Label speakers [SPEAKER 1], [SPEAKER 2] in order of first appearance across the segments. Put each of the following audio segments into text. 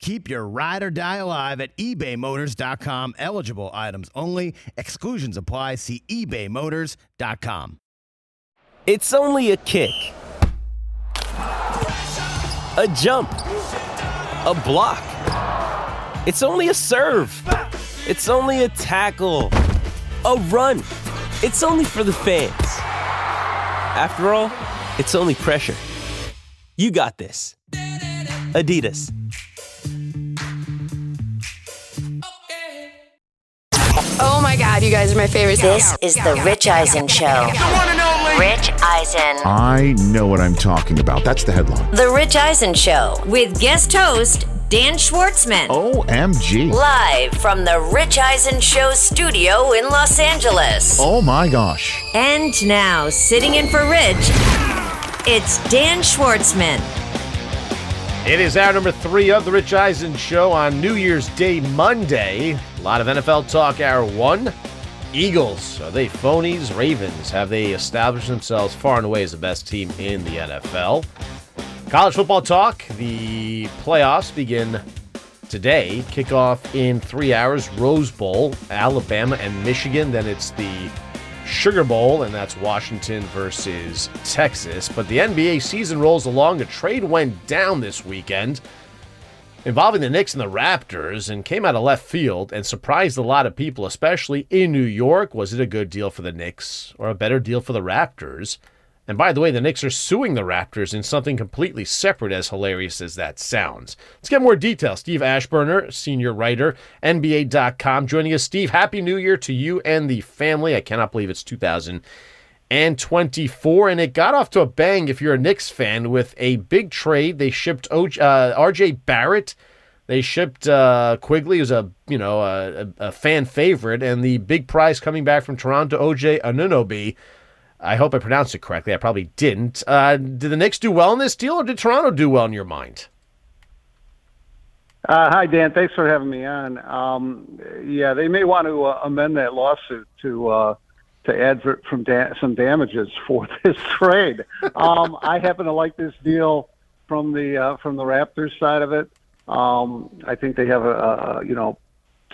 [SPEAKER 1] Keep your ride or die alive at ebaymotors.com. Eligible items only. Exclusions apply. See ebaymotors.com.
[SPEAKER 2] It's only a kick, a jump, a block. It's only a serve. It's only a tackle, a run. It's only for the fans. After all, it's only pressure. You got this. Adidas.
[SPEAKER 3] Oh my god, you guys are my favorites.
[SPEAKER 4] This is the Rich Eisen Show. Rich Eisen.
[SPEAKER 5] I know what I'm talking about. That's the headline.
[SPEAKER 4] The Rich Eisen Show with guest host Dan Schwartzman.
[SPEAKER 5] OMG.
[SPEAKER 4] Live from the Rich Eisen Show studio in Los Angeles.
[SPEAKER 5] Oh my gosh.
[SPEAKER 4] And now, sitting in for Rich, it's Dan Schwartzman.
[SPEAKER 6] It is hour number three of the Rich Eisen Show on New Year's Day, Monday. A lot of NFL talk, hour one. Eagles, are they phonies? Ravens, have they established themselves far and away as the best team in the NFL? College football talk, the playoffs begin today. Kickoff in three hours, Rose Bowl, Alabama and Michigan. Then it's the Sugar Bowl, and that's Washington versus Texas. But the NBA season rolls along. A trade went down this weekend involving the Knicks and the Raptors and came out of left field and surprised a lot of people, especially in New York. Was it a good deal for the Knicks or a better deal for the Raptors? And by the way, the Knicks are suing the Raptors in something completely separate, as hilarious as that sounds. Let's get more details. Steve Aschburner, senior writer, NBA.com, joining us. Steve, Happy New Year to you and the family. I cannot believe it's 2024, and 24. And it got off to a bang if you're a Knicks fan with a big trade. They shipped uh, RJ Barrett. They shipped uh, Quickley, who's a you know a, a, fan favorite, and the big prize coming back from Toronto, OG Anunoby. I hope I pronounced it correctly. I probably didn't. Uh, did the Knicks do well in this deal, or did Toronto do well in your mind?
[SPEAKER 7] Uh, hi, Dan. Thanks for having me on. Um, yeah, they may want to uh, amend that lawsuit to uh, to for, from da- some damages for this trade. Um, I happen to like this deal from the uh, from the Raptors side of it. Um, I think they have a, a you know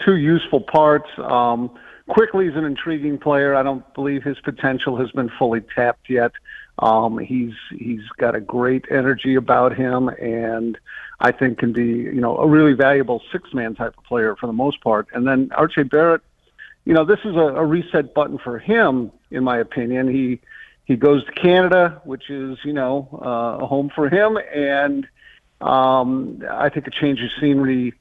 [SPEAKER 7] two useful parts. Um, Quickley is an intriguing player. I don't believe his potential has been fully tapped yet. Um, he's he's got a great energy about him, and I think can be you know a really valuable six man type of player for the most part. And then RJ Barrett, you know, this is a, a reset button for him, in my opinion. He he goes to Canada, which is you know uh, a home for him, and um, I think a change of scenery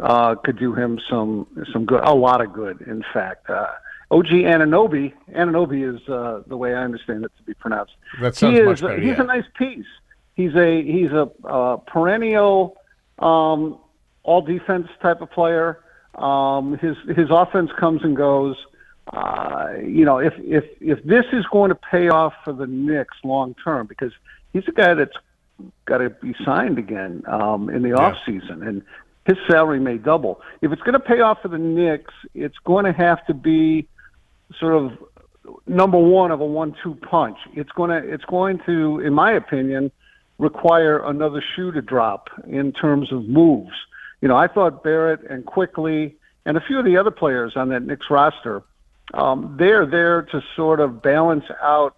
[SPEAKER 7] uh, could do him some some good, a lot of good. In fact, uh, OG Anunoby, Anunoby is uh, the way I understand it to be pronounced.
[SPEAKER 8] That sounds
[SPEAKER 7] he is,
[SPEAKER 8] much better.
[SPEAKER 7] He's
[SPEAKER 8] yeah.
[SPEAKER 7] a nice piece. He's a he's a uh, perennial um, all defense type of player. Um, his his offense comes and goes. Uh, you know, if if if this is going to pay off for the Knicks long term, because he's a guy that's got to be signed again um, in the off season, and his salary may double. If it's going to pay off for the Knicks, it's going to have to be sort of number one of a one-two punch. It's going to it's going to, in my opinion, require another shoe to drop in terms of moves. You know, I thought Barrett and Quickley and a few of the other players on that Knicks roster, um, they're there to sort of balance out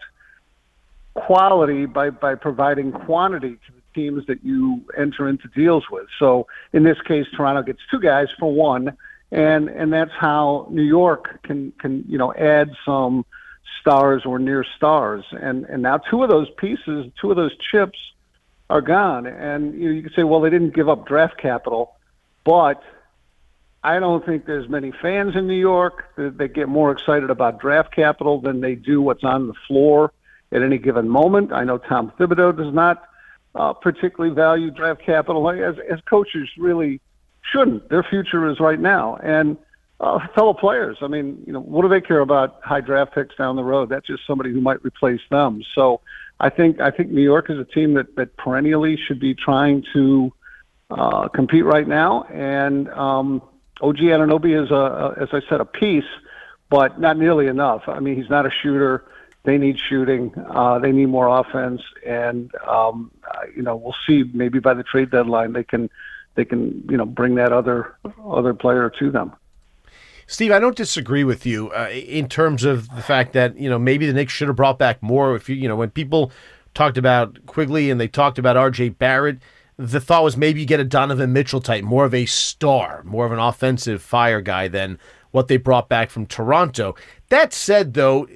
[SPEAKER 7] quality by by providing quantity to the teams that you enter into deals with. So in this case, Toronto gets two guys for one, and and that's how New York can can you know add some stars or near stars. And and now two of those pieces, two of those chips are gone. And you, know, you could say, well, they didn't give up draft capital, but I don't think there's many fans in New York that, that get more excited about draft capital than they do what's on the floor at any given moment. I know Tom Thibodeau does not uh, particularly value draft capital, as, as coaches really shouldn't. Their future is right now. And uh, fellow players. I mean, you know, what do they care about high draft picks down the road? That's just somebody who might replace them. So I think I think New York is a team that that perennially should be trying to uh, compete right now. And um, OG Anunoby is a, a, as I said, a piece, but not nearly enough. I mean, he's not a shooter. They need shooting. Uh, they need more offense, and um, uh, you know we'll see. Maybe by the trade deadline, they can they can you know bring that other other player to them.
[SPEAKER 6] Steve, I don't disagree with you uh, in terms of the fact that you know maybe the Knicks should have brought back more. If you you know when people talked about Quickley and they talked about R.J. Barrett, the thought was maybe you get a Donovan Mitchell type, more of a star, more of an offensive fire guy than what they brought back from Toronto. That said, though,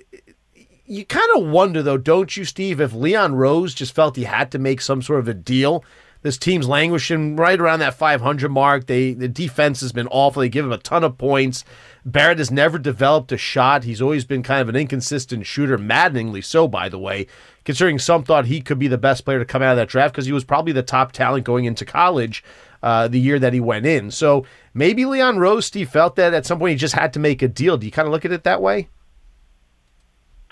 [SPEAKER 6] you kind of wonder, though, don't you, Steve, if Leon Rose just felt he had to make some sort of a deal. This team's languishing right around that 500 mark. They the defense has been awful. They give him a ton of points. Barrett has never developed a shot. He's always been kind of an inconsistent shooter, maddeningly so, by the way, considering some thought he could be the best player to come out of that draft because he was probably the top talent going into college uh, the year that he went in. So maybe Leon Rose, Steve, felt that at some point he just had to make a deal. Do you kind of look at it that way?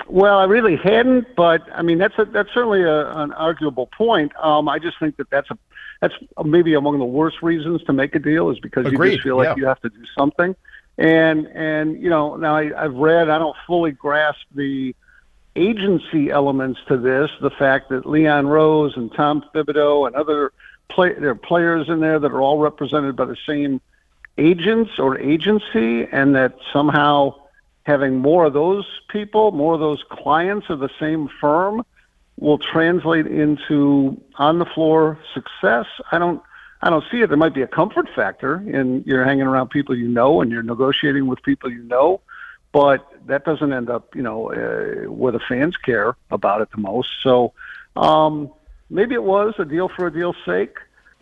[SPEAKER 7] Well, I really hadn't, but I mean that's a, that's certainly a, an arguable point. Um, I just think that that's a that's maybe among the worst reasons to make a deal is because
[SPEAKER 6] Agreed.
[SPEAKER 7] you just feel like
[SPEAKER 6] yeah.
[SPEAKER 7] you have to do something. And and you know now I, I've read I don't fully grasp the agency elements to this. The fact that Leon Rose and Tom Thibodeau and other play there are players in there that are all represented by the same agents or agency, and that somehow having more of those people, more of those clients of the same firm, will translate into on the floor success. I don't. I don't see it. There might be a comfort factor in you're hanging around people you know and you're negotiating with people you know, but that doesn't end up, you know, uh, where the fans care about it the most. So um, maybe it was a deal for a deal's sake,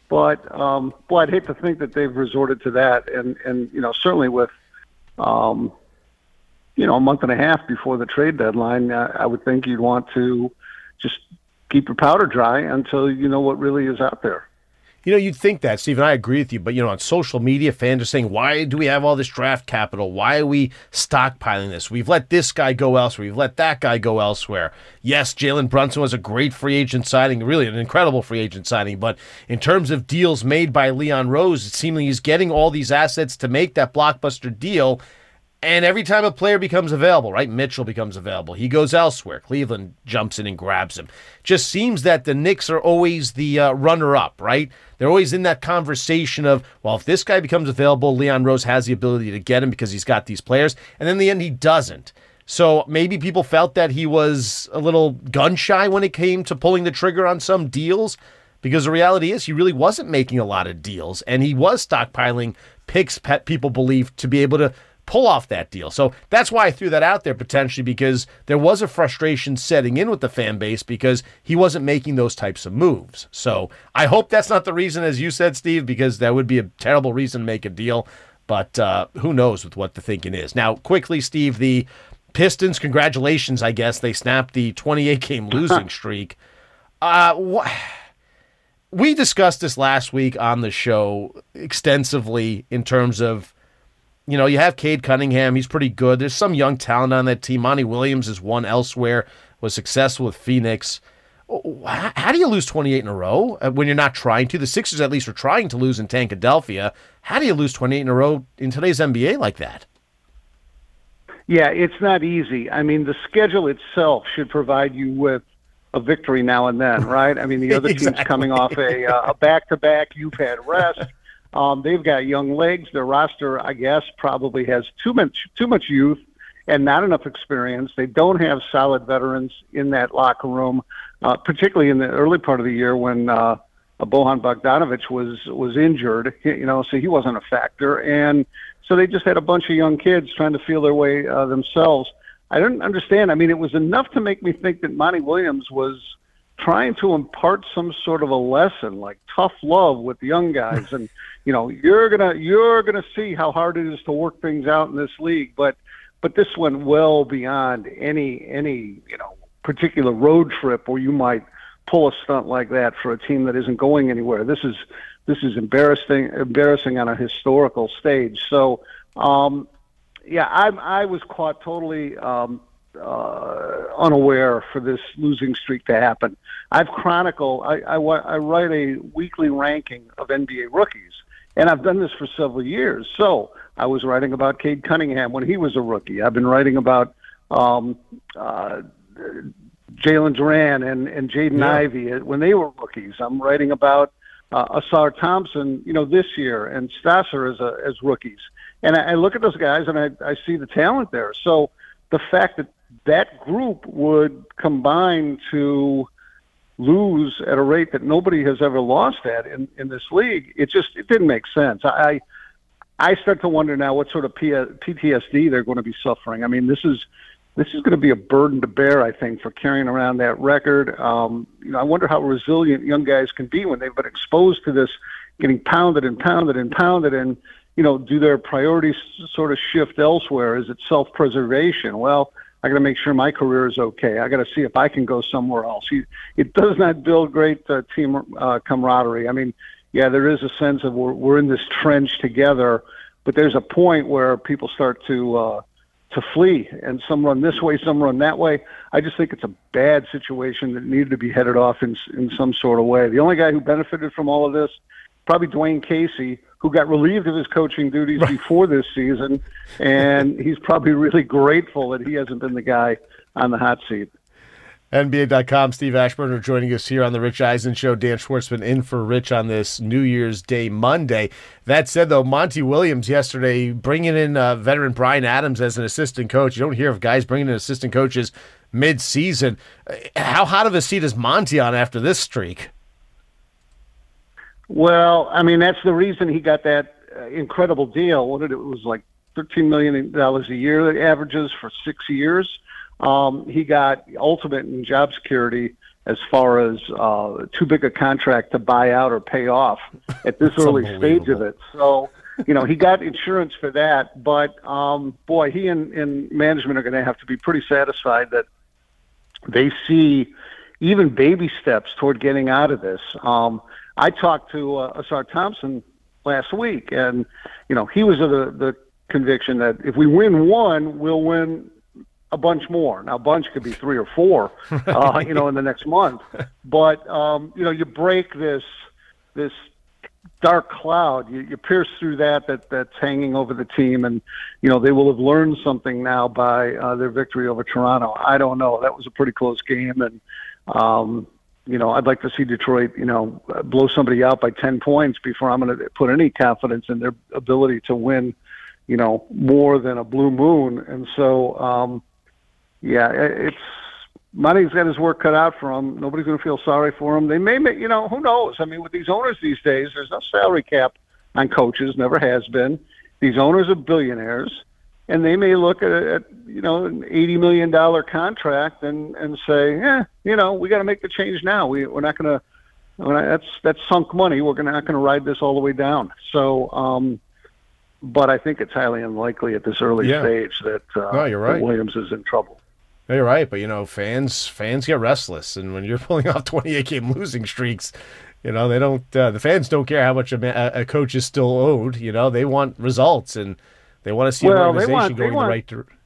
[SPEAKER 7] but um, boy, I'd hate to think that they've resorted to that. And and you know, certainly with um, you know a month and a half before the trade deadline, I, I would think you'd want to just keep your powder dry until you know what really is out there.
[SPEAKER 6] You know, you'd think that, Steve, and I agree with you, but you know, on social media, fans are saying, Why do we have all this draft capital? Why are we stockpiling this? We've let this guy go elsewhere, we've let that guy go elsewhere. Yes, Jalen Brunson was a great free agent signing, really an incredible free agent signing, but in terms of deals made by Leon Rose, it like he's getting all these assets to make that blockbuster deal. And every time a player becomes available, right? Mitchell becomes available. He goes elsewhere. Cleveland jumps in and grabs him. Just seems that the Knicks are always the uh, runner up, right? They're always in that conversation of, well, if this guy becomes available, Leon Rose has the ability to get him because he's got these players. And then in the end, he doesn't. So maybe people felt that he was a little gun shy when it came to pulling the trigger on some deals because the reality is he really wasn't making a lot of deals and he was stockpiling picks, pet people believe, to be able to pull off that deal. So that's why I threw that out there potentially because there was a frustration setting in with the fan base because he wasn't making those types of moves. So I hope that's not the reason, as you said, Steve, because that would be a terrible reason to make a deal. But uh, who knows with what the thinking is. Now, quickly, Steve, the Pistons, congratulations, I guess. They snapped the 28 game losing streak. Uh, wh- we discussed this last week on the show extensively in terms of you know, you have Cade Cunningham. He's pretty good. There's some young talent on that team. Monty Williams is one elsewhere, was successful with Phoenix. How do you lose 28 in a row uh, when you're not trying to? The Sixers at least are trying to lose in Tankadelphia. How do you lose 28 in a row in today's NBA like that?
[SPEAKER 7] Yeah, it's not easy. I mean, the schedule itself should provide you with a victory now and then, right? I mean, the other
[SPEAKER 6] exactly.
[SPEAKER 7] team's coming off a, uh, a back-to-back. You've had rest. Um, they've got young legs. Their roster, I guess, probably has too much too much youth and not enough experience. They don't have solid veterans in that locker room, uh, particularly in the early part of the year when uh, Bojan Bogdanovic was was injured. You know, so he wasn't a factor, and so they just had a bunch of young kids trying to feel their way uh, themselves. I didn't understand. I mean, it was enough to make me think that Monty Williams was trying to impart some sort of a lesson, like tough love with the young guys, and you know, you're gonna you're gonna see how hard it is to work things out in this league. But but this went well beyond any any you know particular road trip where you might pull a stunt like that for a team that isn't going anywhere. This is this is embarrassing embarrassing on a historical stage. So um, yeah, I I was caught totally um, uh, unaware for this losing streak to happen. I've chronicled. I, I I write a weekly ranking of NBA rookies, and I've done this for several years. So I was writing about Cade Cunningham when he was a rookie. I've been writing about um, uh, Jalen Duren and and Jaden yeah. Ivey when they were rookies. I'm writing about uh, Ausar Thompson, you know, this year, and Sasser as a, as rookies. And I, I look at those guys and I, I see the talent there. So the fact that that group would combine to lose at a rate that nobody has ever lost at in, in this league, it just it didn't make sense. I I start to wonder now what sort of PTSD they're going to be suffering. I mean, this is this is going to be a burden to bear, I think, for carrying around that record. Um, you know, I wonder how resilient young guys can be when they've been exposed to this, getting pounded and pounded and pounded, and you know, do their priorities sort of shift elsewhere? Is it self-preservation? Well, I got to make sure my career is okay. I got to see if I can go somewhere else. You, It does not build great uh, team uh, camaraderie. I mean, yeah, there is a sense of we're, we're in this trench together, but there's a point where people start to uh, to flee, and some run this way, some run that way. I just think it's a bad situation that needed to be headed off in in some sort of way. The only guy who benefited from all of this, probably Dwane Casey, who got relieved of his coaching duties right. before this season, and he's probably really grateful that he hasn't been the guy on the hot seat.
[SPEAKER 6] NBA.com, Steve Aschburner joining us here on the Rich Eisen Show. Dan Schwartzman in for Rich on this New Year's Day Monday. That said, though, Monty Williams yesterday bringing in uh, veteran Brian Adams as an assistant coach. You don't hear of guys bringing in assistant coaches mid-season. Uh, how hot of a seat is Monty on after this streak?
[SPEAKER 7] Well, I mean, that's the reason he got that uh, incredible deal. What did it, it was like $13 million a year that averages for six years um, he got ultimate in job security as far as uh, too big a contract to buy out or pay off at this early stage of it. So, you know, he got insurance for that. But um, boy, he and, and management are going to have to be pretty satisfied that they see even baby steps toward getting out of this. Um, I talked to uh, Ausar Thompson last week, and you know, he was of the, the conviction that if we win one, we'll win a bunch more. Now, a bunch could be three or four, uh, you know, in the next month. But um, you know, you break this this dark cloud. You, you pierce through that that that's hanging over the team, and you know they will have learned something now by uh, their victory over Toronto. I don't know. That was a pretty close game, and um, you know I'd like to see Detroit, you know, blow somebody out by ten points before I'm going to put any confidence in their ability to win. You know, more than a blue moon, and so. Um, yeah, it's Monty's got his work cut out for him. Nobody's going to feel sorry for him. They may, you know, who knows? I mean, with these owners these days, there's no salary cap on coaches. Never has been. These owners are billionaires, and they may look at, at you know an eighty million dollar contract and and say, yeah, you know, we got to make the change now. We we're not going to. That's that's sunk money. We're not going to ride this all the way down. So, um, but I think it's highly unlikely at this early yeah. stage that, uh,
[SPEAKER 6] no, you're right.
[SPEAKER 7] that Williams is in trouble.
[SPEAKER 6] You're right, but you know, fans fans get restless, and when you're pulling off 28 game losing streaks, you know they don't. Uh, the fans don't care how much a, a, coach is still owed. You know, they want results, and they want to see well, an organization want, going want, the right direction.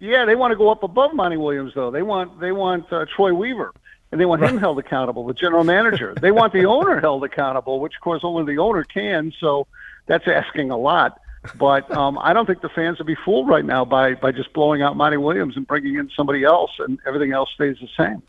[SPEAKER 7] Yeah, they want to go up above Monty Williams, though. They want they want uh, Troy Weaver, and they want right. him held accountable, the general manager. they want the owner held accountable, which of course only the owner can. So that's asking a lot. But um, I don't think the fans will be fooled right now by by just blowing out Monty Williams and bringing in somebody else, and everything else stays the same.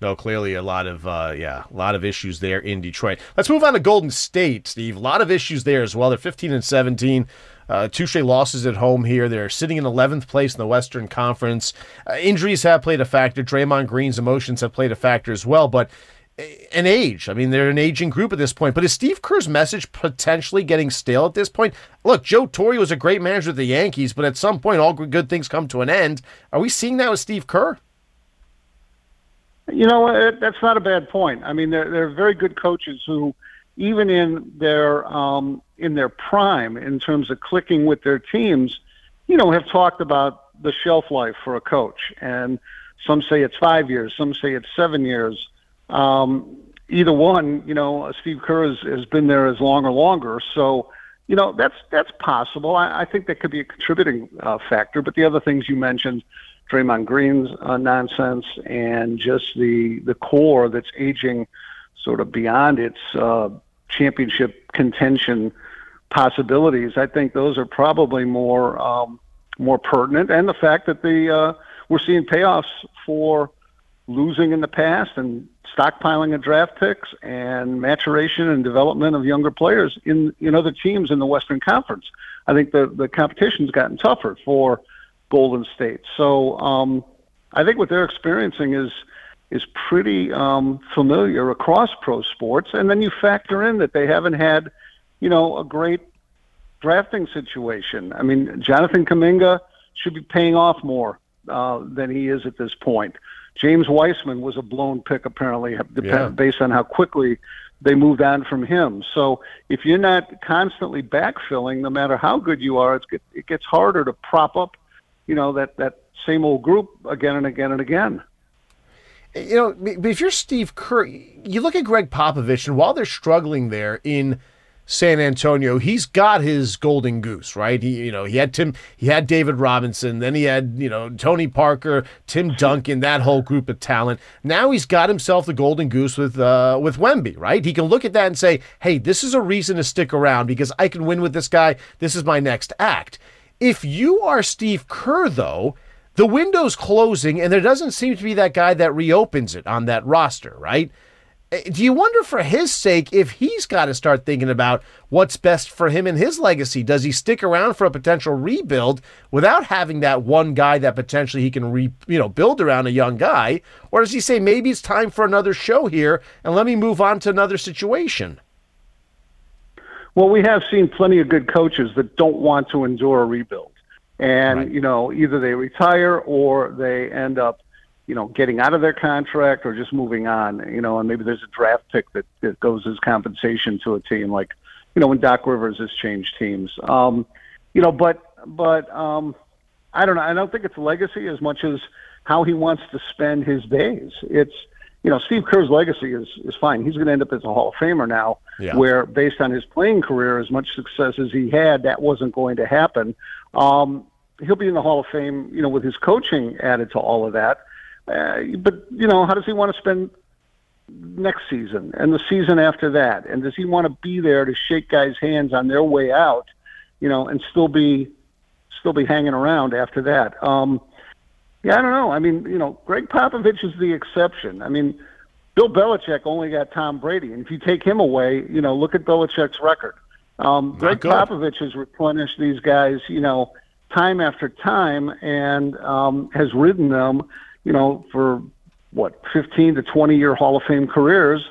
[SPEAKER 6] No, clearly a lot of uh, yeah, a lot of issues there in Detroit. Let's move on to Golden State, Steve. A lot of issues there as well. They're 15 and 17. Uh, two straight losses at home here. They're sitting in 11th place in the Western Conference. Uh, injuries have played a factor. Draymond Green's emotions have played a factor as well. But an age. I mean, they're an aging group at this point. But is Steve Kerr's message potentially getting stale at this point? Look, Joe Torre was a great manager of the Yankees, but at some point, all good things come to an end. Are we seeing that with Steve Kerr?
[SPEAKER 7] You know, that's not a bad point. I mean, they're they're very good coaches who, even in their um, in their prime, in terms of clicking with their teams, you know, have talked about the shelf life for a coach, and some say it's five years, some say it's seven years um, either one, you know, Steve Kerr has, has been there as long or longer. So, you know, that's that's possible. I, I think that could be a contributing uh, factor. But the other things you mentioned, Draymond Green's uh, nonsense, and just the the core that's aging, sort of beyond its uh, championship contention possibilities. I think those are probably more um, more pertinent, and the fact that the uh, we're seeing payoffs for losing in the past and stockpiling of draft picks and maturation and development of younger players in in other teams in the Western Conference. I think the the competition's gotten tougher for Golden State. So um, I think what they're experiencing is is pretty um, familiar across pro sports, and then you factor in that they haven't had, you know, a great drafting situation. I mean, Jonathan Kuminga should be paying off more uh, than he is at this point. James Wiseman was a blown pick, apparently,
[SPEAKER 6] Yeah.
[SPEAKER 7] based on how quickly they moved on from him. So if you're not constantly backfilling, no matter how good you are, it's, it gets harder to prop up, you know, that, that same old group again and again and again.
[SPEAKER 6] You know, but if you're Steve Kerr, you look at Gregg Popovich, and while they're struggling there in San Antonio, he's got his golden goose, right? He, you know, he had Tim, he had David Robinson, then he had, you know, Tony Parker, Tim Duncan, that whole group of talent. Now he's got himself the golden goose with uh, with Wemby, right? He can look at that and say, "Hey, this is a reason to stick around because I can win with this guy. This is my next act." If you are Steve Kerr, though, the window's closing and there doesn't seem to be that guy that reopens it on that roster, right? Eh, Do you wonder for his sake if he's got to start thinking about what's best for him and his legacy? Does he stick around for a potential rebuild without having that one guy that potentially he can re, you know, build around a young guy, or does he say maybe it's time for another show here and let me move on to another situation?
[SPEAKER 7] Well, we have seen plenty of good coaches that don't want to endure a rebuild. And,
[SPEAKER 6] Right.
[SPEAKER 7] you know, either they retire or they end up, you know, getting out of their contract or just moving on, you know, and maybe there's a draft pick that, that goes as compensation to a team like, you know, when Doc Rivers has changed teams. Um, you know, but, but, um, I don't know. I don't think it's legacy as much as how he wants to spend his days. It's, you know, Steve Kerr's legacy is, is fine. He's going to end up as a Hall of Famer now,
[SPEAKER 6] Yeah.
[SPEAKER 7] where based on his playing career, as much success as he had, that wasn't going to happen. Um, he'll be in the Hall of Fame, you know, with his coaching added to all of that. Uh, but, you know, how does he want to spend next season and the season after that? And does he want to be there to shake guys' hands on their way out, you know, and still be still be hanging around after that? Um, yeah, I don't know. I mean, you know, Gregg Popovich is the exception. I mean, Bill Belichick only got Tom Brady, and if you take him away, you know, look at Belichick's record. Um,
[SPEAKER 6] Gregg.
[SPEAKER 7] Popovich has replenished these guys, you know, time after time, and um, has ridden them, you know, for what 15 to 20 year Hall of Fame careers.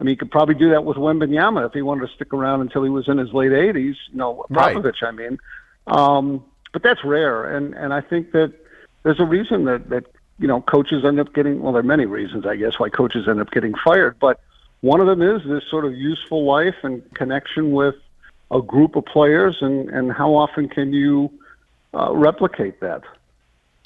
[SPEAKER 7] I mean, he could probably do that with Wembanyama if he wanted to stick around until he was in his late 80s. You know,
[SPEAKER 6] Right.
[SPEAKER 7] Popovich, I mean. Um, but that's rare, and and I think that there's a reason that that you know coaches end up getting. Well, there are many reasons, I guess, why coaches end up getting fired. But one of them is this sort of useful life and connection with a group of players, and and how often can you uh, replicate that?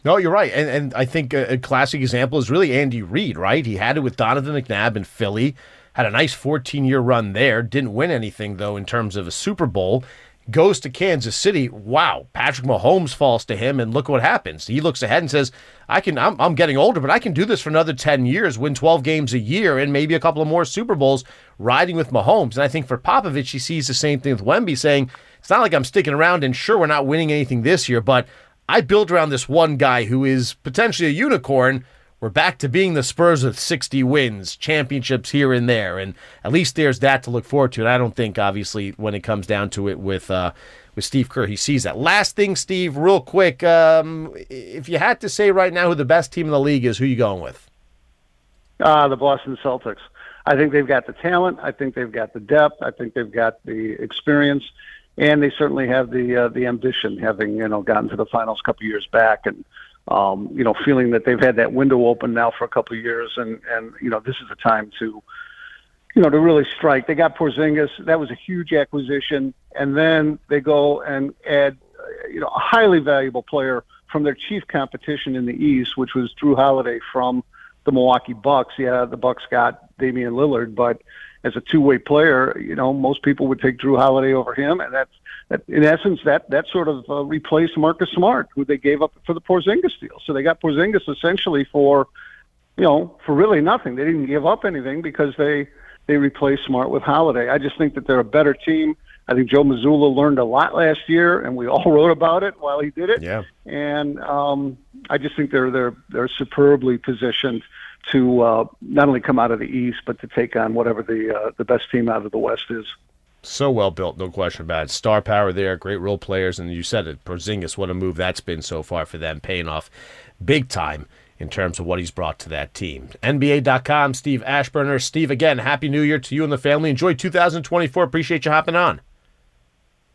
[SPEAKER 6] No, you're right, and and I think a, a classic example is really Andy Reid, right? He had it with Donovan McNabb in Philly, had a nice 14 year run there, didn't win anything though in terms of a Super Bowl. Goes to Kansas City. Wow, Patrick Mahomes falls to him, and look what happens. He looks ahead and says, "I can. I'm, I'm getting older, but I can do this for another 10 years, win 12 games a year, and maybe a couple of more Super Bowls, riding with Mahomes." And I think for Popovich, he sees the same thing with Wemby, saying, "It's not like I'm sticking around, and sure, we're not winning anything this year, but." I build around this one guy who is potentially a unicorn. We're back to being the Spurs with 60 wins, championships here and there, and at least there's that to look forward to. And I don't think, obviously, when it comes down to it with uh, with Steve Kerr, he sees that. Last thing, Steve, real quick, um, if you had to say right now who the best team in the league is, who you going with?
[SPEAKER 7] Uh, the Boston Celtics. I think they've got the talent. I think they've got the depth. I think they've got the experience, and they certainly have the uh, the ambition, having you know gotten to the finals a couple years back, and um, you know feeling that they've had that window open now for a couple of years, and and you know this is the time to you know to really strike. They got Porzingis. That was a huge acquisition, and then they go and add uh, you know a highly valuable player from their chief competition in the East, which was Jrue Holiday from the Milwaukee Bucks. Yeah, the Bucks got Damian Lillard, but as a two-way player, you know, most people would take Jrue Holiday over him, and that's that in essence, that that sort of uh, replaced Marcus Smart, who they gave up for the Porzingis deal. So they got Porzingis essentially for, you know, for really nothing. They didn't give up anything because they they replaced Smart with Holiday. I just think that they're a better team. I think Joe Mazzulla learned a lot last year, and we all wrote about it while he did it.
[SPEAKER 6] Yeah.
[SPEAKER 7] And um, I just think they're they're they're superbly positioned to uh, not only come out of the East, but to take on whatever the uh, the best team out of the West is.
[SPEAKER 6] So well built, no question about it. Star power there, great role players, and you said it, Porzingis. What a move that's been so far for them, paying off big time in terms of what he's brought to that team. NBA.com, Steve Aschburner. Steve, again, happy New Year to you and the family. Enjoy 2024. Appreciate you hopping on.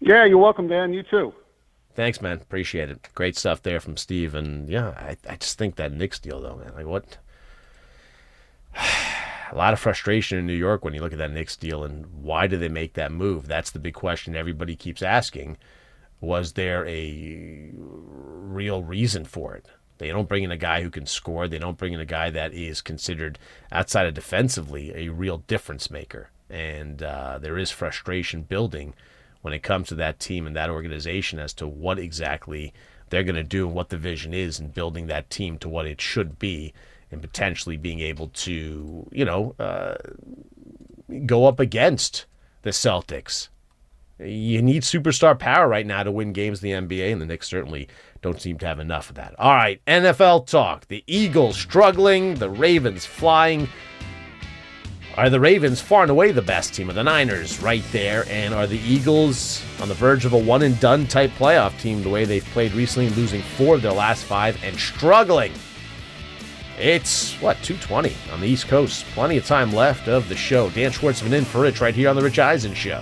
[SPEAKER 7] Yeah, you're welcome, Dan. You too.
[SPEAKER 6] Thanks, man. Appreciate it. Great stuff there from Steve. And yeah, I, I just think that Knicks deal, though, man. Like, what? a lot of frustration in New York when you look at that Knicks deal and why do they make that move? That's the big question everybody keeps asking. Was there a real reason for it? They don't bring in a guy who can score. They don't bring in a guy that is considered outside of defensively a real difference maker. And uh, there is frustration building when it comes to that team and that organization as to what exactly they're going to do and what the vision is in building that team to what it should be and potentially being able to, you know, uh, go up against the Celtics. You need superstar power right now to win games in the NBA, and the Knicks certainly don't seem to have enough of that. All right, NFL talk. The Eagles struggling, the Ravens flying. Are the Ravens far and away the best team of the Niners right there? And are the Eagles on the verge of a one and done type playoff team the way they've played recently, losing four of their last five and struggling? It's, what, 220 on the East Coast. Plenty of time left of the show. Dan Schwartzman in for Rich right here on The Rich Eisen Show.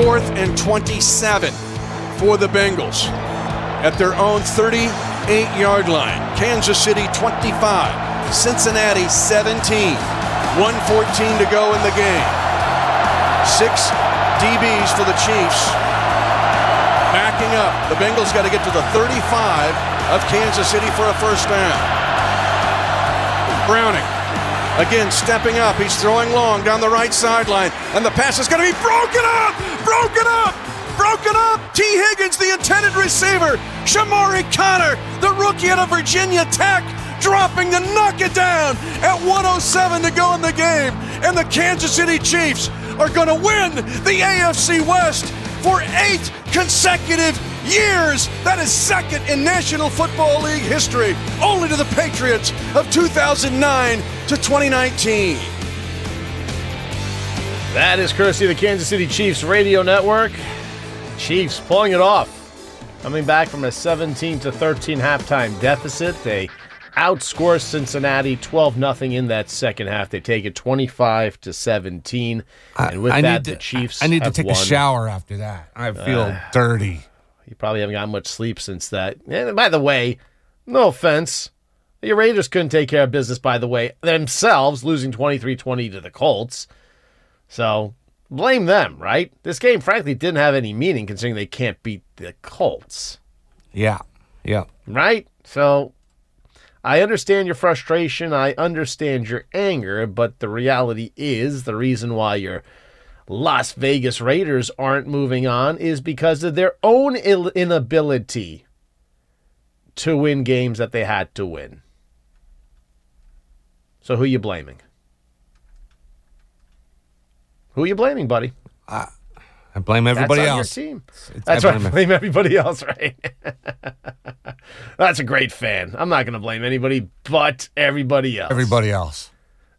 [SPEAKER 9] Fourth and 27 for the Bengals at their own 38 yard line. Kansas City 25, Cincinnati 17, 114 to go in the game. Six DBs for the Chiefs. Backing up. The Bengals got to get to the 35 of Kansas City for a first down. Browning Again, stepping up. He's throwing long down the right sideline. And the pass is going to be broken up! Broken up! Broken up! Tee Higgins, the intended receiver. Chamarri Conner, the rookie out of Virginia Tech, dropping to knock it down at 107 to go in the game. And the Kansas City Chiefs are going to win the AFC West for eight consecutive years. That is second in National Football League history, only to the Patriots of 2009 to 2019.
[SPEAKER 6] That is courtesy of the Kansas City Chiefs radio network. Chiefs pulling it off. Coming back from a 17 to 13 halftime deficit, they outscore Cincinnati 12 0 in that second half. They take it 25 to 17. And with
[SPEAKER 10] I
[SPEAKER 6] that,
[SPEAKER 10] need to,
[SPEAKER 6] the Chiefs
[SPEAKER 10] I need to take
[SPEAKER 6] won.
[SPEAKER 10] a shower after that. I feel
[SPEAKER 6] Uh,
[SPEAKER 10] dirty.
[SPEAKER 6] You probably haven't gotten much sleep since that. And by the way, no offense. The Raiders couldn't take care of business, by the way, themselves, losing 23 20 to the Colts. So blame them, right? This game, frankly, didn't have any meaning considering they can't beat the Colts,
[SPEAKER 10] Yeah. Yeah.
[SPEAKER 6] right? So I understand your frustration. I understand your anger, but the reality is the reason why you're Las Vegas Raiders aren't moving on is because of their own inability to win games that they had to win. So who are you blaming? Who are you blaming, buddy?
[SPEAKER 10] I blame everybody
[SPEAKER 6] That's on
[SPEAKER 10] else.
[SPEAKER 6] Your team.
[SPEAKER 10] It's-
[SPEAKER 6] That's
[SPEAKER 10] I
[SPEAKER 6] right.
[SPEAKER 10] blame-
[SPEAKER 6] Blame everybody else, right? That's a great fan. I'm not going to blame anybody but everybody else.
[SPEAKER 10] Everybody else.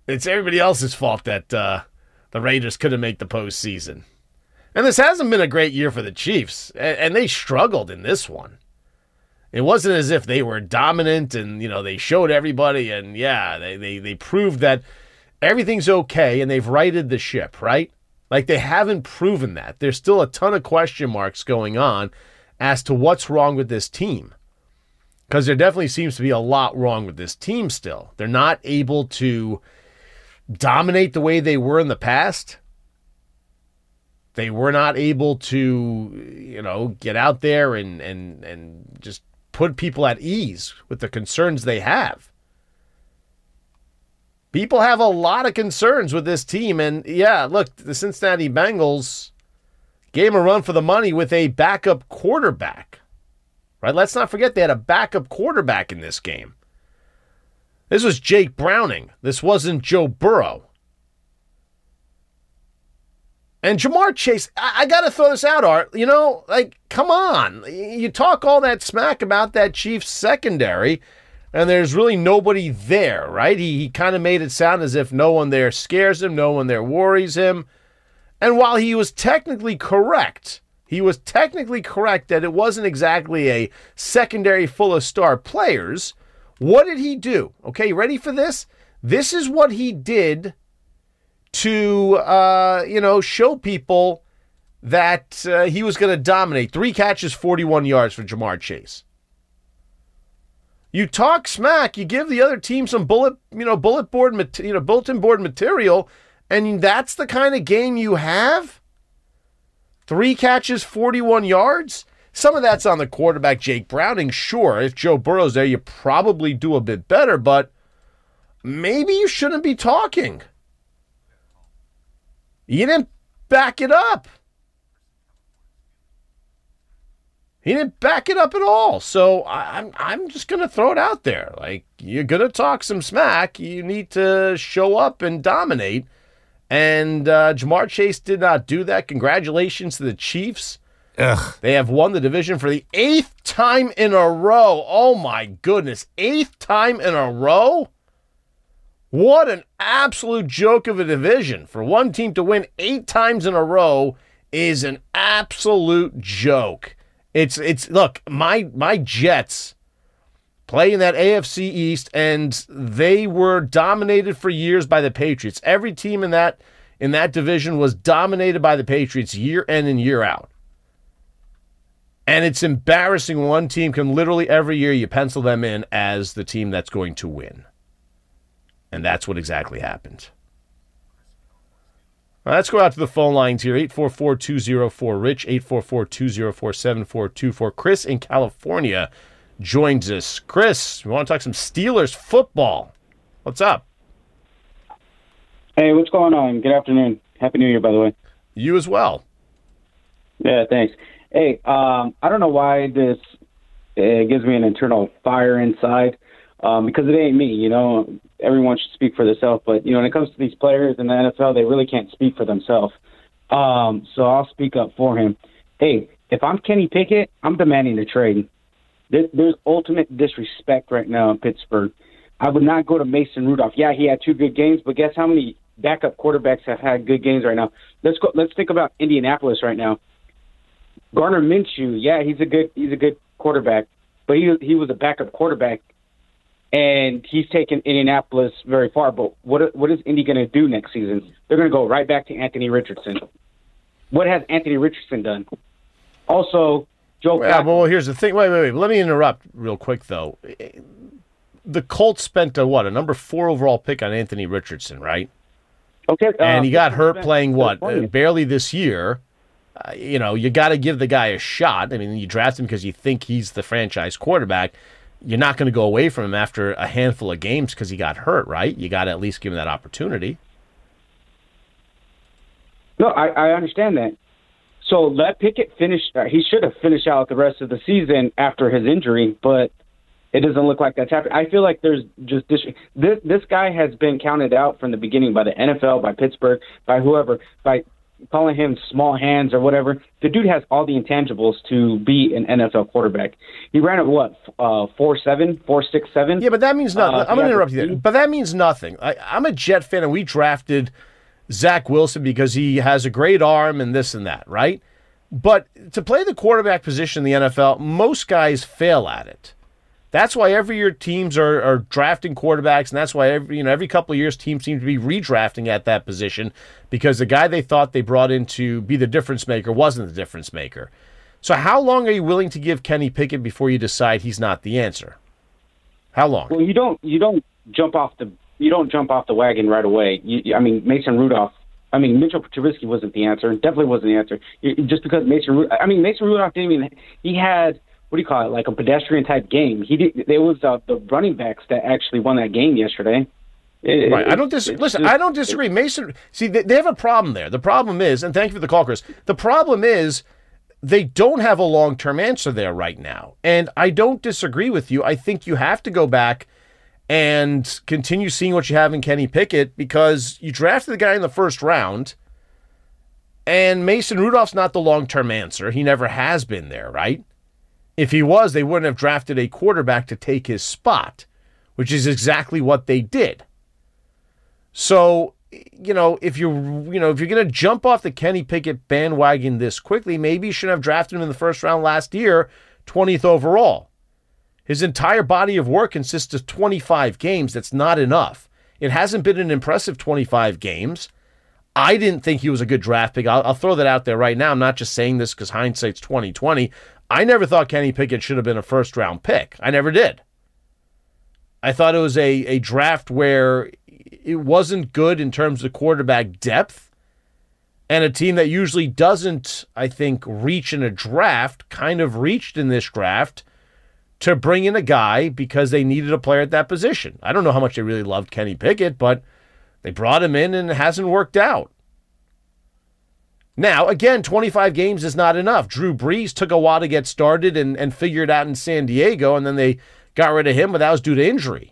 [SPEAKER 6] It's everybody else's fault that uh, the Raiders couldn't make the postseason. And this hasn't been a great year for the Chiefs, and, and they struggled in this one. It wasn't as if they were dominant and you know they showed everybody, and yeah, they they they proved that everything's okay, and they've righted the ship, right? Like they haven't proven that. There's still a ton of question marks going on as to what's wrong with this team. Because there definitely seems to be a lot wrong with this team still. They're not able to dominate the way they were in the past. They were not able to, you know, get out there and and and just put people at ease with the concerns they have. People have a lot of concerns with this team and yeah, look, the Cincinnati Bengals gave a run for the money with a backup quarterback. Right? Let's not forget they had a backup quarterback in this game. This was Jake Browning. This wasn't Joe Burrow. And Ja'Marr Chase, I, I got to throw this out, Art. You know, like, come on. You talk all that smack about that Chiefs secondary, and there's really nobody there, right? He, he kind of made it sound as if no one there scares him, no one there worries him. And while he was technically correct, he was technically correct that it wasn't exactly a secondary full of star players. What did he do? Okay, ready for this? This is what he did to, uh, you know, show people that uh, he was going to dominate. Three catches, 41 yards for Ja'Marr Chase. You talk smack, you give the other team some bullet, you know, bullet board, you know, bulletin board material, and that's the kind of game you have. Three catches, 41 yards. Some of that's on the quarterback, Jake Browning. Sure, if Joe Burrow's there, you probably do a bit better, but maybe you shouldn't be talking. You didn't back it up. He didn't back it up at all. So I'm I'm just gonna throw it out there. Like you're gonna talk some smack. You need to show up and dominate. And uh, Ja'Marr Chase did not do that. Congratulations to the Chiefs.
[SPEAKER 10] Ugh.
[SPEAKER 6] They have won the division for the eighth time in a row. Oh my goodness. Eighth time in a row? What an absolute joke of a division. For one team to win eight times in a row is an absolute joke. It's it's look, my my Jets play in that AFC East and they were dominated for years by the Patriots. Every team in that in that division was dominated by the Patriots year in and year out. And it's embarrassing one team can literally every year you pencil them in as the team that's going to win. And that's what exactly happened. Right, let's go out to the phone lines here 844 204 Rich, 844 204 7424. Chris in California joins us. Chris, we want to talk some Steelers football. What's up?
[SPEAKER 11] Hey, what's going on? Good afternoon. Happy New Year, by the way.
[SPEAKER 6] You as well.
[SPEAKER 11] Yeah, thanks. Hey, um, I don't know why this it gives me an internal fire inside um, because it ain't me. You know, everyone should speak for themselves, but you know, when it comes to these players in the NFL, they really can't speak for themselves. Um, so I'll speak up for him. Hey, if I'm Kenny Pickett, I'm demanding a trade. There, there's ultimate disrespect right now in Pittsburgh. I would not go to Mason Rudolph. Yeah, he had two good games, but guess how many backup quarterbacks have had good games right now? Let's go. Let's think about Indianapolis right now. Gardner Minshew, yeah, he's a good he's a good quarterback, but he he was a backup quarterback, and he's taken Indianapolis very far. But what what is Indy going to do next season? They're going to go right back to Anthony Richardson. What has Anthony Richardson done? Also, Joe.
[SPEAKER 6] Yeah, well, here's the thing. Wait, wait, wait. Let me interrupt real quick, though. The Colts spent a what? A number four overall pick on Anthony Richardson, right?
[SPEAKER 11] Okay. uh,
[SPEAKER 6] and he got hurt playing what? Uh, barely this year. Uh, you know, you got to give the guy a shot. I mean, you draft him because you think he's the franchise quarterback. You're not going to go away from him after a handful of games because he got hurt, right? You got to at least give him that opportunity.
[SPEAKER 11] No, I, I understand that. So let Pickett finish. Uh, he should have finished out the rest of the season after his injury, but it doesn't look like that's happening. I feel like there's just this. This, this guy has been counted out from the beginning by the NFL, by Pittsburgh, by whoever, by calling him small hands or whatever. The dude has all the intangibles to be an NFL quarterback. He ran at what uh, four seven, four six seven.
[SPEAKER 6] Yeah, but that means nothing.
[SPEAKER 11] Uh,
[SPEAKER 6] I'm going to interrupt you there. But that means nothing. I, I'm a Jet fan, and we drafted Zach Wilson because he has a great arm and this and that, right? But to play the quarterback position in the NFL, most guys fail at it. That's why every year teams are, are drafting quarterbacks, and that's why every you know every couple of years teams seem to be redrafting at that position because the guy they thought they brought in to be the difference maker wasn't the difference maker. So how long are you willing to give Kenny Pickett before you decide he's not the answer? How long?
[SPEAKER 11] Well, you don't you don't jump off the you don't jump off the wagon right away. You, I mean, Mason Rudolph. I mean, Mitchell Trubisky wasn't the answer. Definitely wasn't the answer. Just because Mason, I mean, Mason Rudolph didn't even. He had what do you call it? Like a pedestrian type game. He did. It was uh, the running backs that actually won that game yesterday. It-
[SPEAKER 6] Right. I don't dis-
[SPEAKER 11] it's
[SPEAKER 6] listen.
[SPEAKER 11] just-
[SPEAKER 6] I don't disagree. Mason. See, they, they have a problem there. The problem is, and thank you for the call, Chris. The problem is they don't have a long term answer there right now. And I don't disagree with you. I think you have to go back and continue seeing what you have in Kenny Pickett because you drafted the guy in the first round, and Mason Rudolph's not the long term answer. He never has been there, right? If he was, they wouldn't have drafted a quarterback to take his spot, which is exactly what they did. So, you know, if you're, you know, if you're going to jump off the Kenny Pickett bandwagon this quickly, maybe you shouldn't have drafted him in the first round last year, 20th overall. His entire body of work consists of 25 games. That's not enough. It hasn't been an impressive 25 games. I didn't think he was a good draft pick. I'll, I'll throw that out there right now. I'm not just saying this because hindsight's 2020. I never thought Kenny Pickett should have been a first round pick. I never did. I thought it was a, a draft where it wasn't good in terms of quarterback depth. And a team that usually doesn't, I think, reach in a draft kind of reached in this draft to bring in a guy because they needed a player at that position. I don't know how much they really loved Kenny Pickett, but they brought him in and it hasn't worked out. Now, again, 25 games is not enough. Drew Brees took a while to get started and, and figure it out in San Diego, and then they got rid of him, but that was due to injury.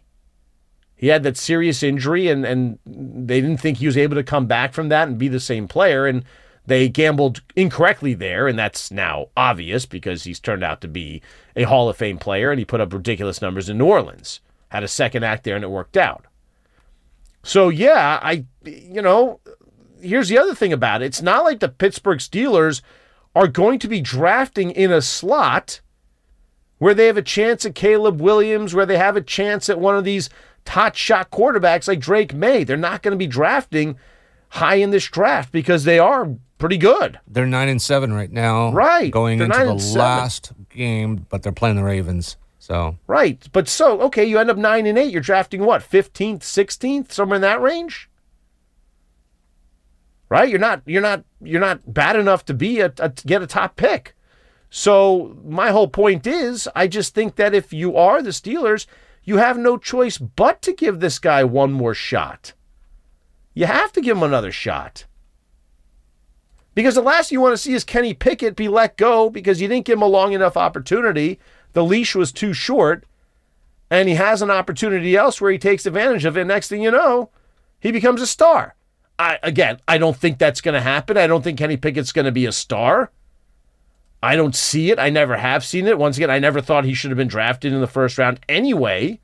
[SPEAKER 6] He had that serious injury, and, and they didn't think he was able to come back from that and be the same player, and they gambled incorrectly there, and that's now obvious because he's turned out to be a Hall of Fame player, and he put up ridiculous numbers in New Orleans. Had a second act there, and it worked out. So, yeah, I, you know, here's the other thing about it. It's not like the Pittsburgh Steelers are going to be drafting in a slot where they have a chance at Caleb Williams, where they have a chance at one of these hot shot quarterbacks like Drake Maye. They're not going to be drafting high in this draft because they are pretty good.
[SPEAKER 10] They're nine and seven right now.
[SPEAKER 6] Right.
[SPEAKER 10] Going
[SPEAKER 6] They're
[SPEAKER 10] into the last game, but they're playing the Ravens. So
[SPEAKER 6] Right. But so, okay, you end up 9 and 8. You're drafting what? 15th, 16th, somewhere in that range? Right? You're not you're not you're not bad enough to be a, a to get a top pick. So, my whole point is I just think that if you are the Steelers, you have no choice but to give this guy one more shot. You have to give him another shot. Because the last you want to see is Kenny Pickett be let go because you didn't give him a long enough opportunity. The leash was too short, and he has an opportunity elsewhere. He takes advantage of it. Next thing you know, he becomes a star. I again, I don't think that's going to happen. I don't think Kenny Pickett's going to be a star. I don't see it. I never have seen it. Once again, I never thought he should have been drafted in the first round anyway.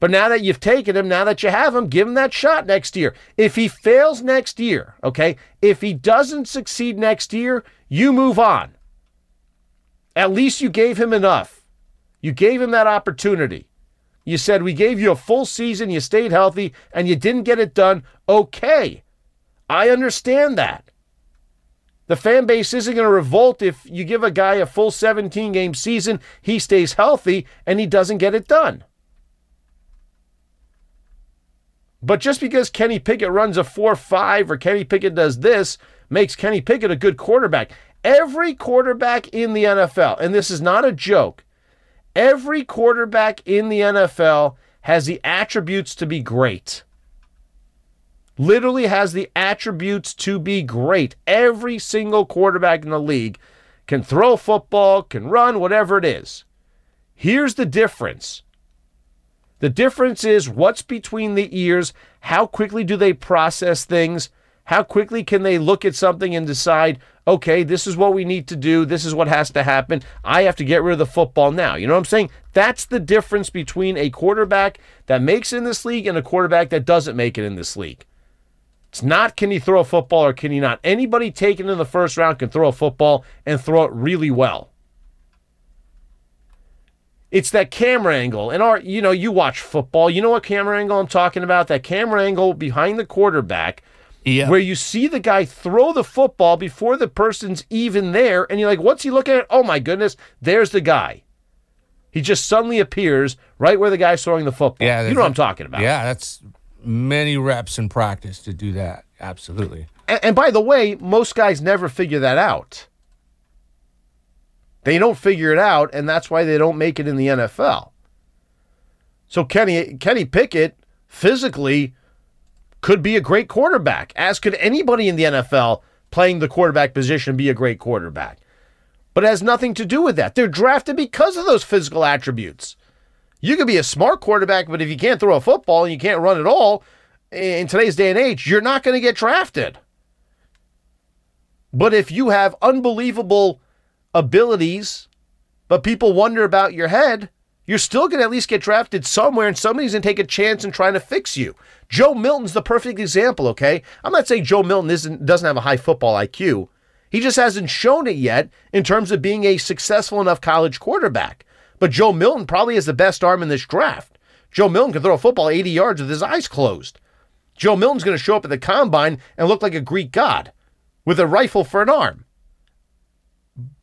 [SPEAKER 6] But now that you've taken him, now that you have him, give him that shot next year. If he fails next year, okay, if he doesn't succeed next year, you move on. At least you gave him enough. You gave him that opportunity. You said, We gave you a full season, you stayed healthy, and you didn't get it done. Okay. I understand that. The fan base isn't going to revolt if you give a guy a full 17 game season, he stays healthy, and he doesn't get it done. But just because Kenny Pickett runs a 4 5 or Kenny Pickett does this makes Kenny Pickett a good quarterback. Every quarterback in the NFL, and this is not a joke, every quarterback in the NFL has the attributes to be great. literally has the attributes to be great. Every single quarterback in the league can throw football, can run, whatever it is. Here's the difference. The difference is what's between the ears, how quickly do they process things, how quickly can they look at something and decide, okay, this is what we need to do, this is what has to happen, I have to get rid of the football now. You know what I'm saying? That's the difference between a quarterback that makes it in this league and a quarterback that doesn't make it in this league. It's not can he throw a football or can he not. Anybody taken in the first round can throw a football and throw it really well. It's that camera angle. And our, you know, you watch football. You know what camera angle I'm talking about? That camera angle behind the quarterback
[SPEAKER 10] Yeah.
[SPEAKER 6] where you see the guy throw the football before the person's even there, and you're like, what's he looking at? Oh my goodness, there's the guy. He just suddenly appears right where the guy's throwing the football.
[SPEAKER 10] Yeah,
[SPEAKER 6] you know what I'm talking about.
[SPEAKER 10] Yeah, that's many reps in practice to do that. Absolutely.
[SPEAKER 6] And, and by the way, most guys never figure that out. They don't figure it out, and that's why they don't make it in the NFL. So Kenny Kenny Pickett physically could be a great quarterback, as could anybody in the NFL playing the quarterback position be a great quarterback. But it has nothing to do with that. They're drafted because of those physical attributes. You could be a smart quarterback, but if you can't throw a football and you can't run at all, in today's day and age, you're not going to get drafted. But if you have unbelievable abilities, but people wonder about your head, you're still going to at least get drafted somewhere, and somebody's going to take a chance in trying to fix you. Joe Milton's the perfect example, okay? I'm not saying Joe Milton isn't, doesn't have a high football IQ. He just hasn't shown it yet in terms of being a successful enough college quarterback. But Joe Milton probably has the best arm in this draft. Joe Milton can throw a football 80 yards with his eyes closed. Joe Milton's going to show up at the combine and look like a Greek god with a rifle for an arm.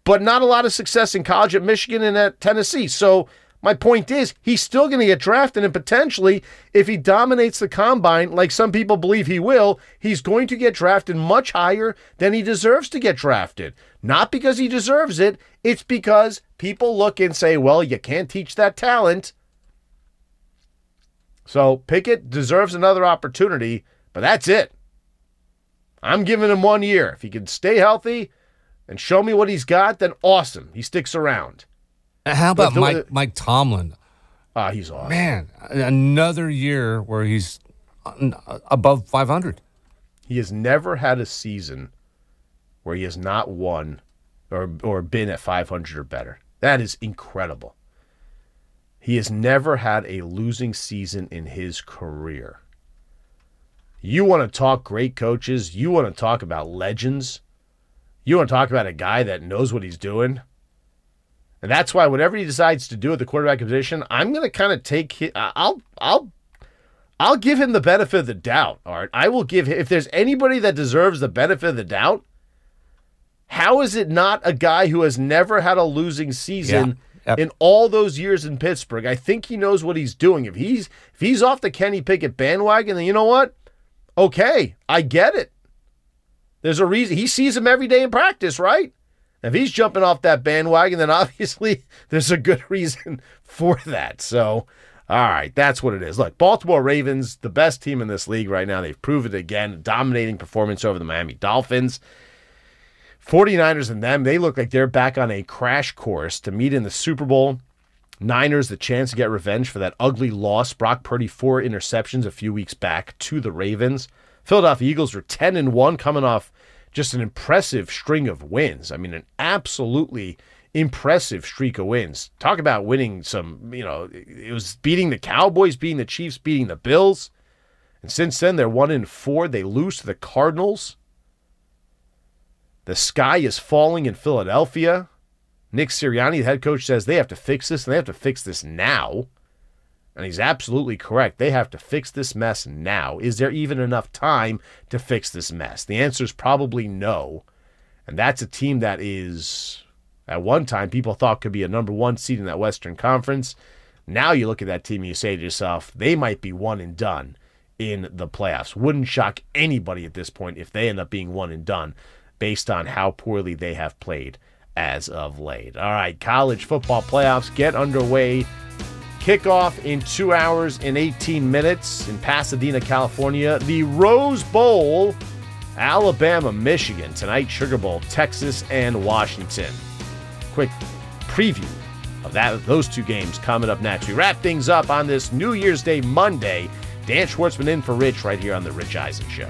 [SPEAKER 6] But not a lot of success in college at Michigan and at Tennessee. So my point is, he's still going to get drafted, and potentially, if he dominates the combine, like some people believe he will, he's going to get drafted much higher than he deserves to get drafted. Not because he deserves it, it's because people look and say, well, you can't teach that talent. So Pickett deserves another opportunity, but that's it. I'm giving him one year. If he can stay healthy and show me what he's got, then awesome. He sticks around.
[SPEAKER 10] How about Mike Mike Tomlin?
[SPEAKER 6] Ah, he's awesome.
[SPEAKER 10] Man, another year where he's above 500.
[SPEAKER 6] He has never had a season where he has not won or or been at 500 or better. That is incredible. He has never had a losing season in his career. You want to talk great coaches, you want to talk about legends. You want to talk about a guy that knows what he's doing. And that's why whatever he decides to do at the quarterback position, I'm going to kind of take I'll I'll I'll give him the benefit of the doubt, Art. I will give him, if there's anybody that deserves the benefit of the doubt, how is it not a guy who has never had a losing season
[SPEAKER 10] Yeah. Yep.
[SPEAKER 6] in all those years in Pittsburgh? I think he knows what he's doing. If he's if he's off the Kenny Pickett bandwagon, then you know what? Okay, I get it. There's a reason he sees him every day in practice, right? If he's jumping off that bandwagon, then obviously there's a good reason for that. So, all right, that's what it is. Look, Baltimore Ravens, the best team in this league right now. They've proved it again. Dominating performance over the Miami Dolphins. 49ers and them, they look like they're back on a crash course to meet in the Super Bowl. Niners, the chance to get revenge for that ugly loss. Brock Purdy, four interceptions a few weeks back to the Ravens. Philadelphia Eagles are 10 and 1, coming off just an impressive string of wins. I mean, an absolutely impressive streak of wins. Talk about winning some, you know, it was beating the Cowboys, beating the Chiefs, beating the Bills. And since then, they're one in four. They lose to the Cardinals. The sky is falling in Philadelphia. Nick Sirianni, the head coach, says they have to fix this, and they have to fix this now. And he's absolutely correct. They have to fix this mess now. Is there even enough time to fix this mess? The answer is probably no. And that's a team that is, at one time, people thought could be a number one seed in that Western Conference. Now you look at that team and you say to yourself, they might be one and done in the playoffs. Wouldn't shock anybody at this point if they end up being one and done based on how poorly they have played as of late. All right, college football playoffs get underway Kickoff in two hours and 18 minutes in Pasadena, California. The Rose Bowl, Alabama, Michigan. Tonight, Sugar Bowl, Texas and Washington. Quick preview of that those two games coming up next. We wrap things up on this New Year's Day Monday. Dan Schwartzman in for Rich right here on the Rich Eisen Show.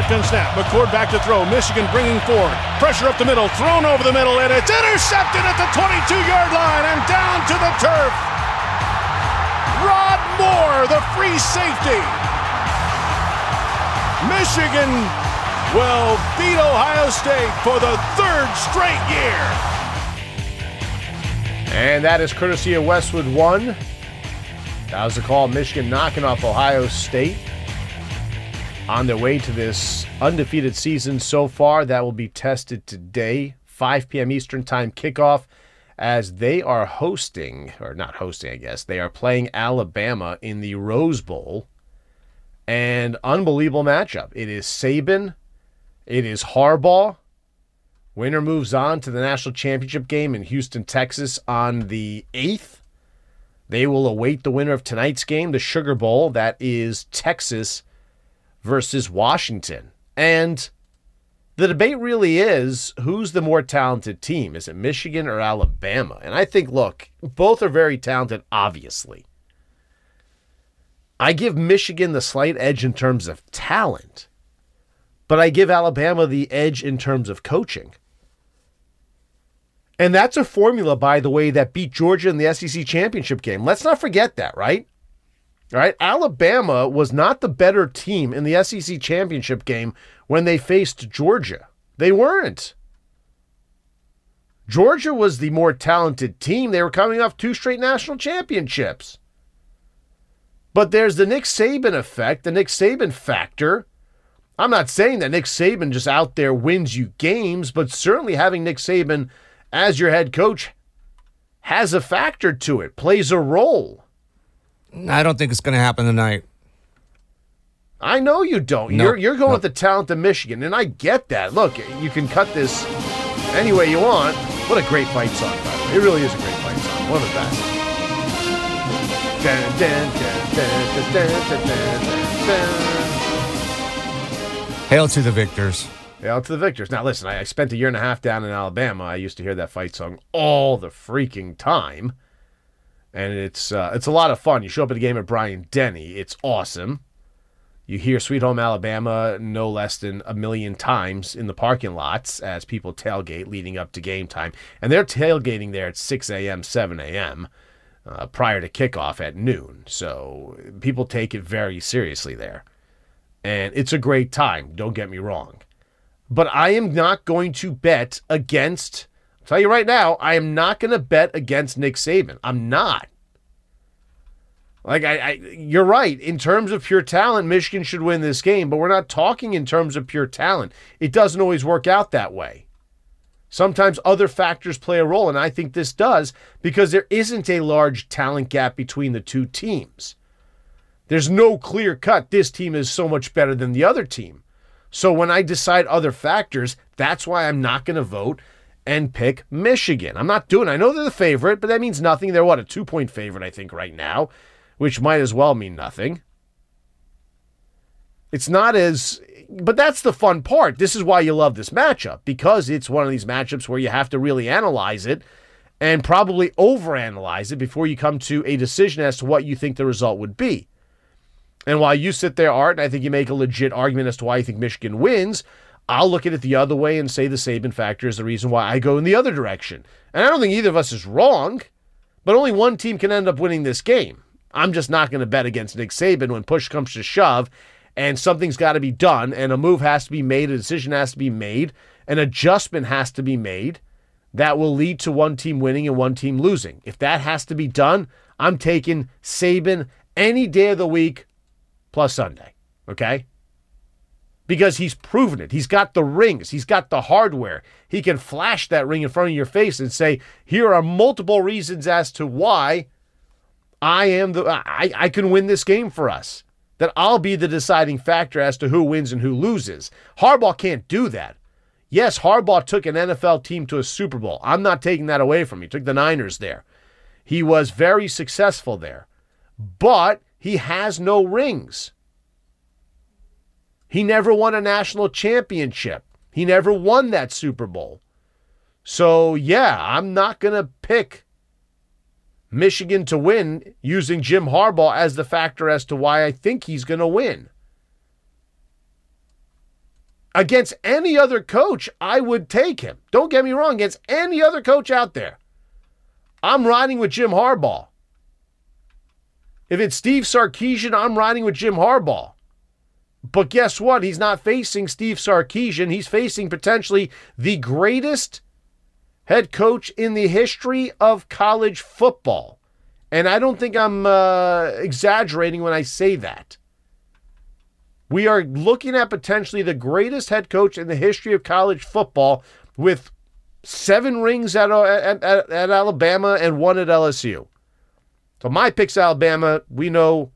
[SPEAKER 9] Shotgun snap. McCord back to throw. Michigan bringing forward. Pressure up the middle. Thrown over the middle, and it's intercepted at the 22 yard line and down to the turf. Rod Moore, the free safety. Michigan will beat Ohio State for the third straight year.
[SPEAKER 6] And that is courtesy of Westwood One. That was the call. Michigan knocking off Ohio State on their way to this undefeated season so far. That will be tested today, 5 p.m. Eastern Time kickoff, as they are hosting, or not hosting, I guess, they are playing Alabama in the Rose Bowl. And unbelievable matchup. It is Saban, it is Harbaugh. Winner moves on to the national championship game in Houston, Texas on the 8th. They will await the winner of tonight's game, the Sugar Bowl. That is Texas versus Washington. And the debate really is who's the more talented team? Is it Michigan or Alabama? And I think, look, both are very talented, obviously. I give Michigan the slight edge in terms of talent, but I give Alabama the edge in terms of coaching. And that's a formula, by the way, that beat Georgia in the SEC championship game. Let's not forget that, right? Right. Alabama was not the better team in the SEC championship game when they faced Georgia. They weren't. Georgia was the more talented team. They were coming off two straight national championships. But there's the Nick Saban effect, the Nick Saban factor. I'm not saying that Nick Saban just out there wins you games, but certainly having Nick Saban as your head coach has a factor to it, plays a role.
[SPEAKER 10] I don't think it's going to happen tonight.
[SPEAKER 6] I know you don't.
[SPEAKER 10] Nope.
[SPEAKER 6] You're you're going
[SPEAKER 10] nope.
[SPEAKER 6] with the talent of Michigan, and I get that. Look, you can cut this any way you want. What a great fight song, by the way. It really is a great fight song. One of the best.
[SPEAKER 10] Hail to the victors.
[SPEAKER 6] Hail to the victors. Now, listen, I spent a year and a half down in Alabama. I used to hear that fight song all the freaking time and it's uh, it's a lot of fun. You show up at a game at Bryant-Denny. It's awesome. You hear Sweet Home Alabama no less than a million times in the parking lots as people tailgate leading up to game time. And they're tailgating there at 6 a.m., 7 a.m. Uh, prior to kickoff at noon. So people take it very seriously there. And it's a great time, don't get me wrong. But I am not going to bet against, tell you right now, I am not going to bet against Nick Saban. I'm not. Like I, I, you're right. In terms of pure talent, Michigan should win this game, but we're not talking in terms of pure talent. It doesn't always work out that way. Sometimes other factors play a role, and I think this does because there isn't a large talent gap between the two teams. There's no clear cut. This team is so much better than the other team. So when I decide other factors, that's why I'm not going to vote and pick Michigan. I'm not doing. I know they're the favorite, but that means nothing. They're what a two point favorite, I think, right now which might as well mean nothing. It's not as, but that's the fun part. This is why you love this matchup because it's one of these matchups where you have to really analyze it and probably overanalyze it before you come to a decision as to what you think the result would be. And while you sit there, Art, and I think you make a legit argument as to why you think Michigan wins, I'll look at it the other way and say the Saban factor is the reason why I go in the other direction. And I don't think either of us is wrong, but only one team can end up winning this game. I'm just not going to bet against Nick Saban when push comes to shove and something's got to be done and a move has to be made, a decision has to be made, an adjustment has to be made that will lead to one team winning and one team losing. If that has to be done, I'm taking Saban any day of the week plus Sunday. Okay? Because he's proven it. He's got the rings, he's got the hardware. He can flash that ring in front of your face and say, here are multiple reasons as to why I am the I, I can win this game for us. That I'll be the deciding factor as to who wins and who loses. Harbaugh can't do that. Yes, Harbaugh took an NFL team to a Super Bowl. I'm not taking that away from him. He took the Niners there. He was very successful there. But he has no rings. He never won a national championship. He never won that Super Bowl. So, yeah, I'm not going to pick Michigan to win using Jim Harbaugh as the factor as to why I think he's going to win. Against any other coach, I would take him. Don't get me wrong, against any other coach out there. I'm riding with Jim Harbaugh. If it's Steve Sarkisian, I'm riding with Jim Harbaugh. But guess what? He's not facing Steve Sarkisian. He's facing potentially the greatest head coach in the history of college football. And I don't think I'm uh, exaggerating when I say that. We are looking at potentially the greatest head coach in the history of college football with seven rings at, uh, at, at, at Alabama and one at LSU. So my pick's Alabama. We know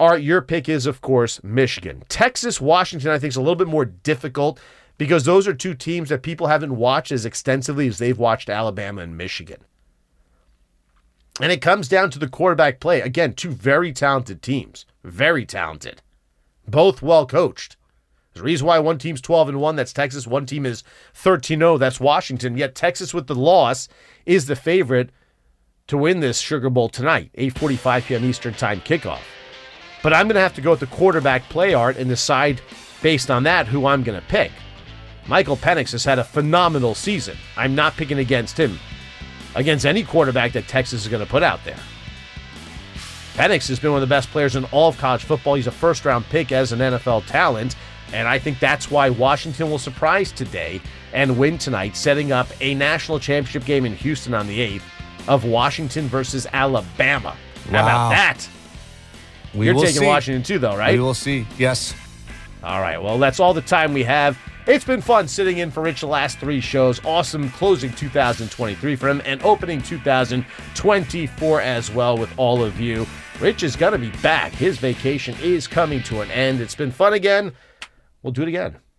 [SPEAKER 6] our your pick is, of course, Michigan. Texas, Washington, I think is a little bit more difficult because those are two teams that people haven't watched as extensively as they've watched Alabama and Michigan. And it comes down to the quarterback play. Again, two very talented teams. Very talented both well coached. There's a reason why one team's 12 and 1, that's Texas. One team is 13 0, that's Washington. Yet Texas with the loss is the favorite to win this Sugar Bowl tonight, 8:45 p.m. Eastern Time kickoff. But I'm going to have to go with the quarterback play art and decide based on that who I'm going to pick. Michael Penix has had a phenomenal season. I'm not picking against him, against any quarterback that Texas is going to put out there. Penix has been one of the best players in all of college football. He's a first round pick as an NFL talent. And I think that's why Washington will surprise today and win tonight, setting up a national championship game in Houston on the 8th of Washington versus Alabama. How
[SPEAKER 10] Wow.
[SPEAKER 6] about that?
[SPEAKER 10] We
[SPEAKER 6] You're
[SPEAKER 10] will
[SPEAKER 6] taking
[SPEAKER 10] see.
[SPEAKER 6] Washington too, though, right?
[SPEAKER 10] We will see. Yes.
[SPEAKER 6] All right. Well, that's all the time we have. It's been fun sitting in for Rich the last three shows. Awesome closing 2023 for him and opening 2024 as well with all of you. Rich is going to be back. His vacation is coming to an end. It's been fun again. We'll do it again.